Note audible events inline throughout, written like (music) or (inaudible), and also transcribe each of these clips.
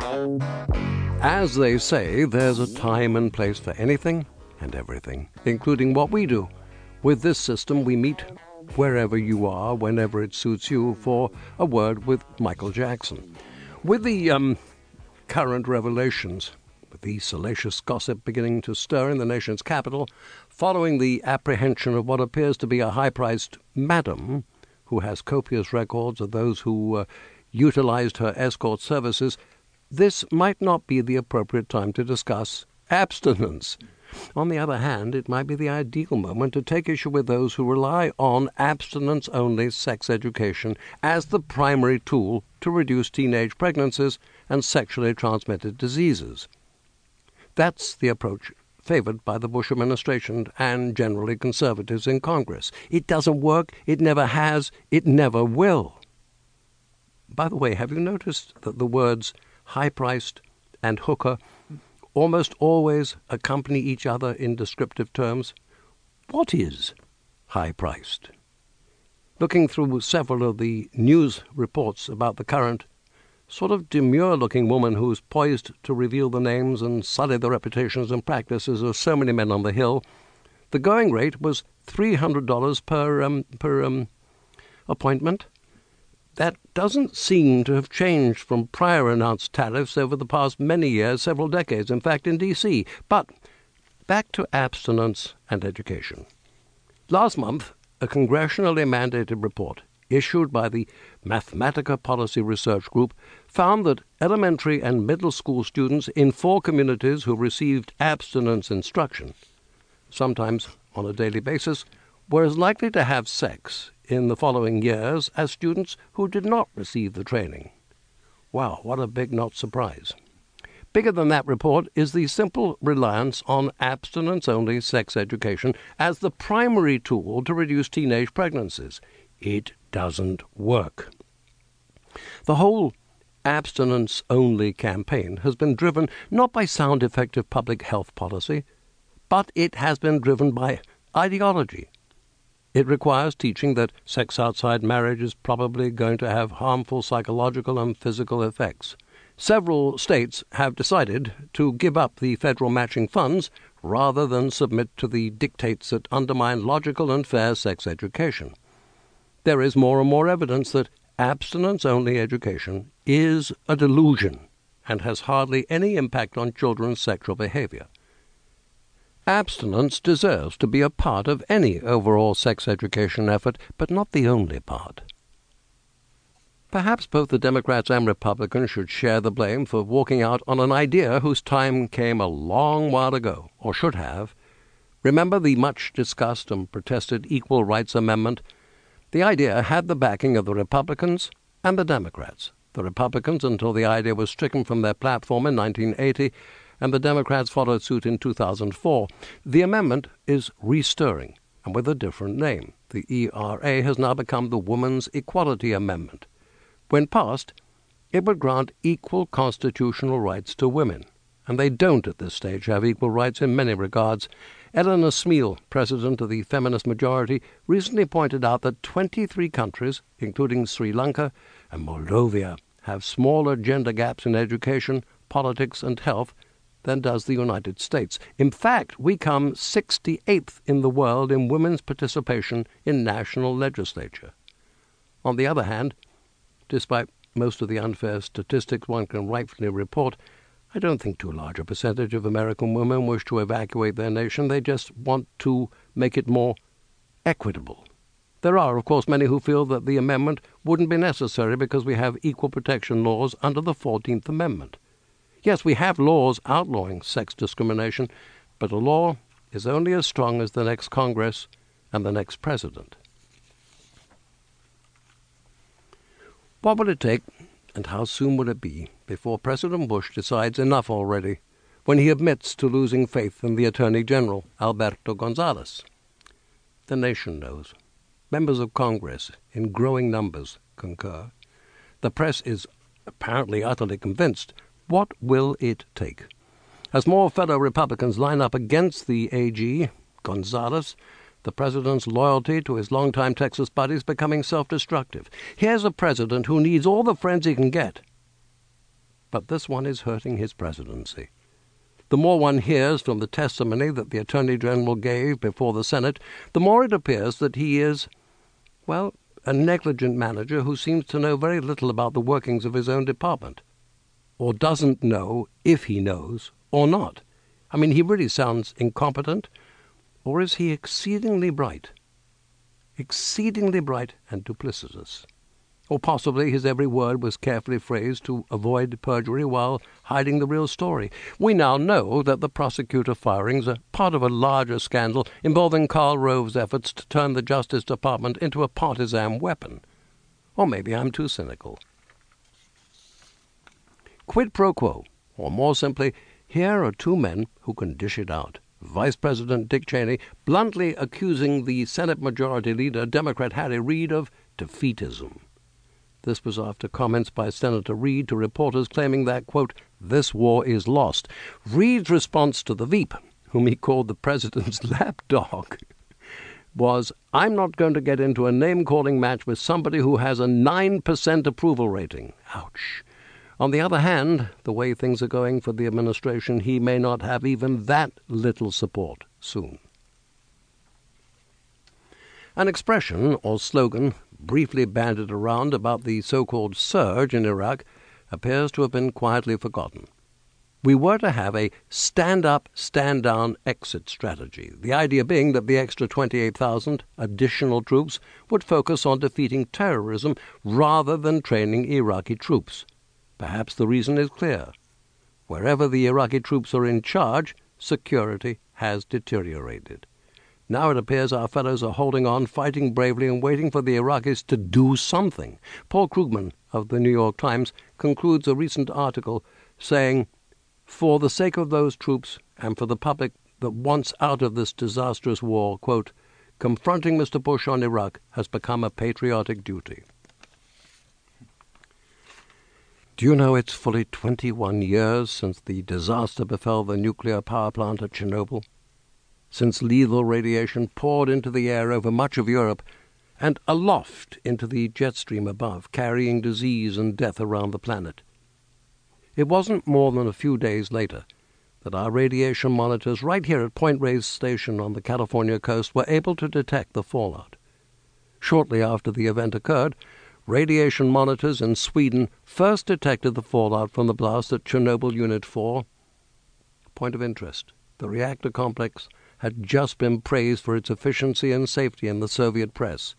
As they say, there's a time and place for anything and everything, including what we do. With this system, we meet wherever you are, whenever it suits you, for a word with Michael Jackson. With the um, current revelations, with the salacious gossip beginning to stir in the nation's capital, following the apprehension of what appears to be a high priced madam who has copious records of those who uh, utilized her escort services, this might not be the appropriate time to discuss abstinence. On the other hand, it might be the ideal moment to take issue with those who rely on abstinence only sex education as the primary tool to reduce teenage pregnancies and sexually transmitted diseases. That's the approach favored by the Bush administration and generally conservatives in Congress. It doesn't work, it never has, it never will. By the way, have you noticed that the words high priced, and hooker almost always accompany each other in descriptive terms. What is high priced? Looking through several of the news reports about the current sort of demure looking woman who's poised to reveal the names and sully the reputations and practices of so many men on the Hill, the going rate was $300 per, um, per um, appointment that doesn't seem to have changed from prior announced tariffs over the past many years, several decades, in fact, in D.C. But back to abstinence and education. Last month, a congressionally mandated report issued by the Mathematica Policy Research Group found that elementary and middle school students in four communities who received abstinence instruction, sometimes on a daily basis, were as likely to have sex in the following years as students who did not receive the training. Wow, what a big not surprise. Bigger than that report is the simple reliance on abstinence only sex education as the primary tool to reduce teenage pregnancies. It doesn't work. The whole abstinence only campaign has been driven not by sound effective public health policy, but it has been driven by ideology it requires teaching that sex outside marriage is probably going to have harmful psychological and physical effects. Several states have decided to give up the federal matching funds rather than submit to the dictates that undermine logical and fair sex education. There is more and more evidence that abstinence only education is a delusion and has hardly any impact on children's sexual behavior. Abstinence deserves to be a part of any overall sex education effort, but not the only part. Perhaps both the Democrats and Republicans should share the blame for walking out on an idea whose time came a long while ago, or should have. Remember the much discussed and protested Equal Rights Amendment? The idea had the backing of the Republicans and the Democrats. The Republicans until the idea was stricken from their platform in 1980 and the Democrats followed suit in 2004. The amendment is restirring, and with a different name. The ERA has now become the Women's Equality Amendment. When passed, it would grant equal constitutional rights to women, and they don't at this stage have equal rights in many regards. Eleanor Smeal, president of the feminist majority, recently pointed out that 23 countries, including Sri Lanka and Moldova, have smaller gender gaps in education, politics, and health than does the United States. In fact, we come 68th in the world in women's participation in national legislature. On the other hand, despite most of the unfair statistics one can rightfully report, I don't think too large a percentage of American women wish to evacuate their nation. They just want to make it more equitable. There are, of course, many who feel that the amendment wouldn't be necessary because we have equal protection laws under the 14th Amendment. Yes, we have laws outlawing sex discrimination, but a law is only as strong as the next Congress and the next president. What will it take, and how soon will it be, before President Bush decides enough already when he admits to losing faith in the Attorney General, Alberto Gonzales? The nation knows. Members of Congress, in growing numbers, concur. The press is apparently utterly convinced what will it take? As more fellow Republicans line up against the AG, Gonzales, the president's loyalty to his longtime Texas buddies becoming self destructive. Here's a president who needs all the friends he can get. but this one is hurting his presidency. The more one hears from the testimony that the Attorney General gave before the Senate, the more it appears that he is, well, a negligent manager who seems to know very little about the workings of his own department, or doesn't know if he knows or not. I mean, he really sounds incompetent, or is he exceedingly bright? Exceedingly bright and duplicitous. Or possibly his every word was carefully phrased to avoid perjury while hiding the real story. We now know that the prosecutor firings are part of a larger scandal involving Karl Rove's efforts to turn the Justice Department into a partisan weapon. Or maybe I'm too cynical. Quid pro quo, or more simply, here are two men who can dish it out. Vice President Dick Cheney bluntly accusing the Senate Majority Leader, Democrat Harry Reid, of defeatism. This was after comments by Senator Reid to reporters claiming that, quote, this war is lost. Reid's response to the Veep, whom he called the president's (laughs) lapdog, was, I'm not going to get into a name calling match with somebody who has a 9% approval rating. Ouch. On the other hand, the way things are going for the administration, he may not have even that little support soon. An expression or slogan briefly bandied around about the so called surge in Iraq appears to have been quietly forgotten. We were to have a stand up, stand down exit strategy, the idea being that the extra 28,000 additional troops would focus on defeating terrorism rather than training Iraqi troops. Perhaps the reason is clear. Wherever the Iraqi troops are in charge, security has deteriorated. Now it appears our fellows are holding on, fighting bravely, and waiting for the Iraqis to do something. Paul Krugman of the New York Times concludes a recent article saying, For the sake of those troops and for the public that wants out of this disastrous war, quote, confronting Mr. Bush on Iraq has become a patriotic duty. Do you know it's fully 21 years since the disaster befell the nuclear power plant at Chernobyl? since lethal radiation poured into the air over much of Europe and aloft into the jet stream above, carrying disease and death around the planet. It wasn't more than a few days later that our radiation monitors right here at Point Reyes Station on the California coast were able to detect the fallout. Shortly after the event occurred, radiation monitors in Sweden first detected the fallout from the blast at Chernobyl Unit 4. Point of interest the reactor complex had just been praised for its efficiency and safety in the Soviet press.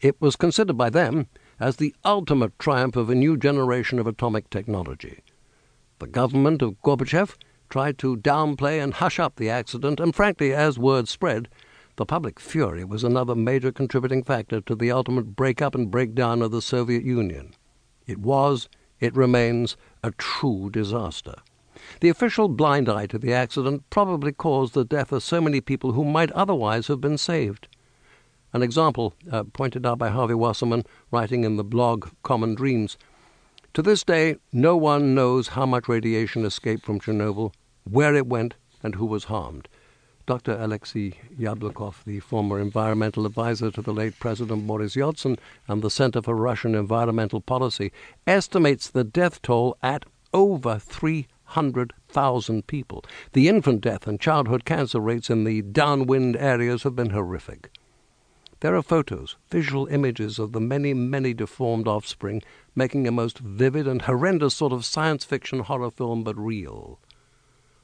It was considered by them as the ultimate triumph of a new generation of atomic technology. The government of Gorbachev tried to downplay and hush up the accident, and frankly, as word spread, the public fury was another major contributing factor to the ultimate break-up and breakdown of the Soviet Union. It was, it remains, a true disaster. The official blind eye to the accident probably caused the death of so many people who might otherwise have been saved. An example uh, pointed out by Harvey Wasserman, writing in the blog Common Dreams. To this day, no one knows how much radiation escaped from Chernobyl, where it went, and who was harmed. Dr. Alexei Yablokov, the former environmental advisor to the late President Boris Yeltsin and the Center for Russian Environmental Policy, estimates the death toll at over 300,000 people. The infant death and childhood cancer rates in the downwind areas have been horrific. There are photos, visual images of the many, many deformed offspring, making a most vivid and horrendous sort of science fiction horror film, but real.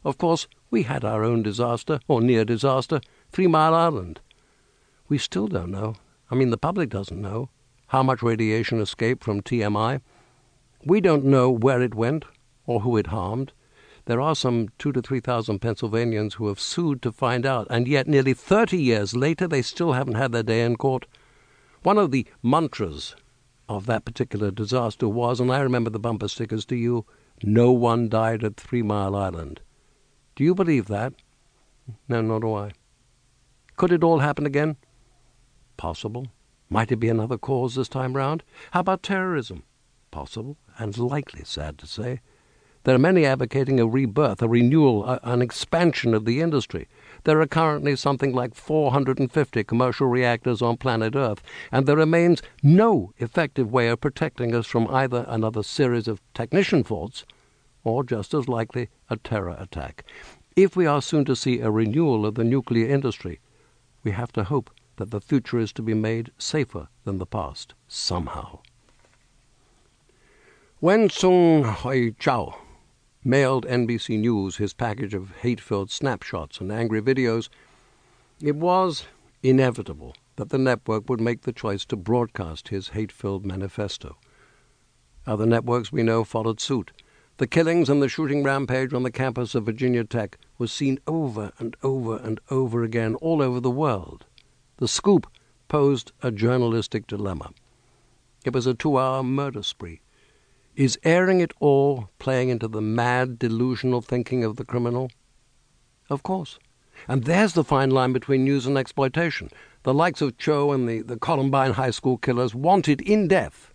Of course, we had our own disaster, or near disaster, Three Mile Island. We still don't know, I mean, the public doesn't know, how much radiation escaped from TMI. We don't know where it went or who it harmed. There are some two to three thousand Pennsylvanians who have sued to find out, and yet nearly thirty years later they still haven't had their day in court. One of the mantras of that particular disaster was, and I remember the bumper stickers to you, no one died at Three Mile Island. Do you believe that? No, nor do I. Could it all happen again? Possible. Might it be another cause this time round? How about terrorism? Possible, and likely, sad to say. There are many advocating a rebirth, a renewal, a, an expansion of the industry. There are currently something like 450 commercial reactors on planet Earth, and there remains no effective way of protecting us from either another series of technician faults or just as likely, a terror attack. If we are soon to see a renewal of the nuclear industry, we have to hope that the future is to be made safer than the past, somehow. When Sung Hui Cho mailed NBC News his package of hate filled snapshots and angry videos, it was inevitable that the network would make the choice to broadcast his hate filled manifesto. Other networks we know followed suit. The killings and the shooting rampage on the campus of Virginia Tech was seen over and over and over again all over the world. The scoop posed a journalistic dilemma. It was a two hour murder spree is airing it all playing into the mad, delusional thinking of the criminal? Of course. And there's the fine line between news and exploitation. The likes of Cho and the, the Columbine high school killers wanted in death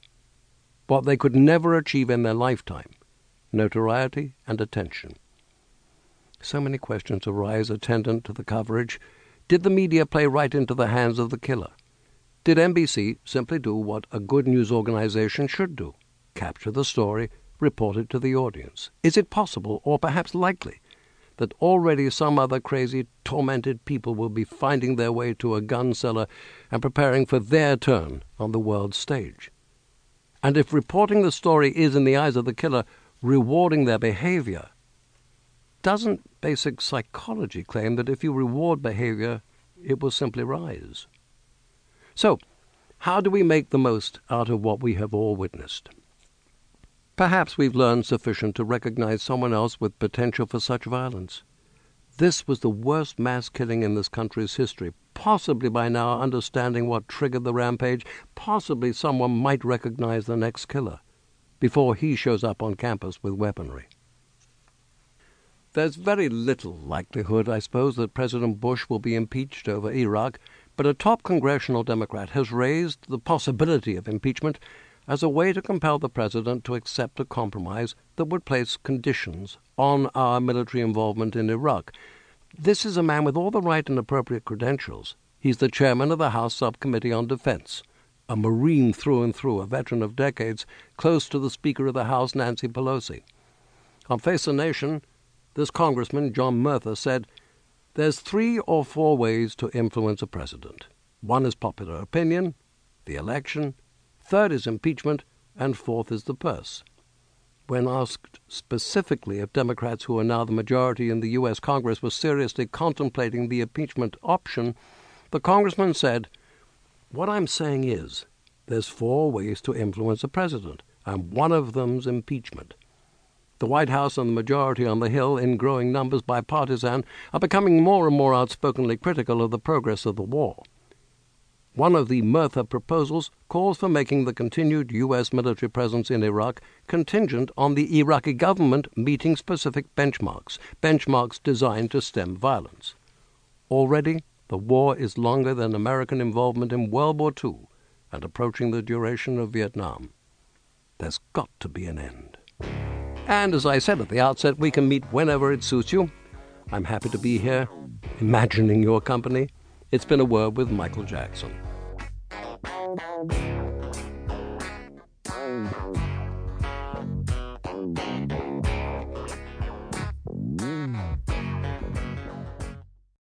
what they could never achieve in their lifetime notoriety and attention. So many questions arise attendant to the coverage. Did the media play right into the hands of the killer? Did NBC simply do what a good news organization should do? capture the story, report it to the audience? Is it possible, or perhaps likely, that already some other crazy, tormented people will be finding their way to a gun seller and preparing for their turn on the world stage? And if reporting the story is, in the eyes of the killer, rewarding their behavior, doesn't basic psychology claim that if you reward behavior, it will simply rise? So, how do we make the most out of what we have all witnessed? Perhaps we've learned sufficient to recognize someone else with potential for such violence. This was the worst mass killing in this country's history. Possibly by now, understanding what triggered the rampage, possibly someone might recognize the next killer before he shows up on campus with weaponry. There's very little likelihood, I suppose, that President Bush will be impeached over Iraq, but a top congressional Democrat has raised the possibility of impeachment as a way to compel the President to accept a compromise that would place conditions on our military involvement in Iraq. This is a man with all the right and appropriate credentials. He's the chairman of the House Subcommittee on Defense, a Marine through and through, a veteran of decades, close to the Speaker of the House, Nancy Pelosi. On Face the Nation, this Congressman, John Murtha, said, There's three or four ways to influence a president. One is popular opinion, the election, Third is impeachment, and fourth is the purse. When asked specifically if Democrats who are now the majority in the U.S. Congress were seriously contemplating the impeachment option, the congressman said, What I'm saying is, there's four ways to influence a president, and one of them's impeachment. The White House and the majority on the Hill, in growing numbers bipartisan, are becoming more and more outspokenly critical of the progress of the war. One of the Murtha proposals calls for making the continued U.S. military presence in Iraq contingent on the Iraqi government meeting specific benchmarks, benchmarks designed to stem violence. Already, the war is longer than American involvement in World War II and approaching the duration of Vietnam. There's got to be an end. And as I said at the outset, we can meet whenever it suits you. I'm happy to be here, imagining your company. It's been a word with Michael Jackson.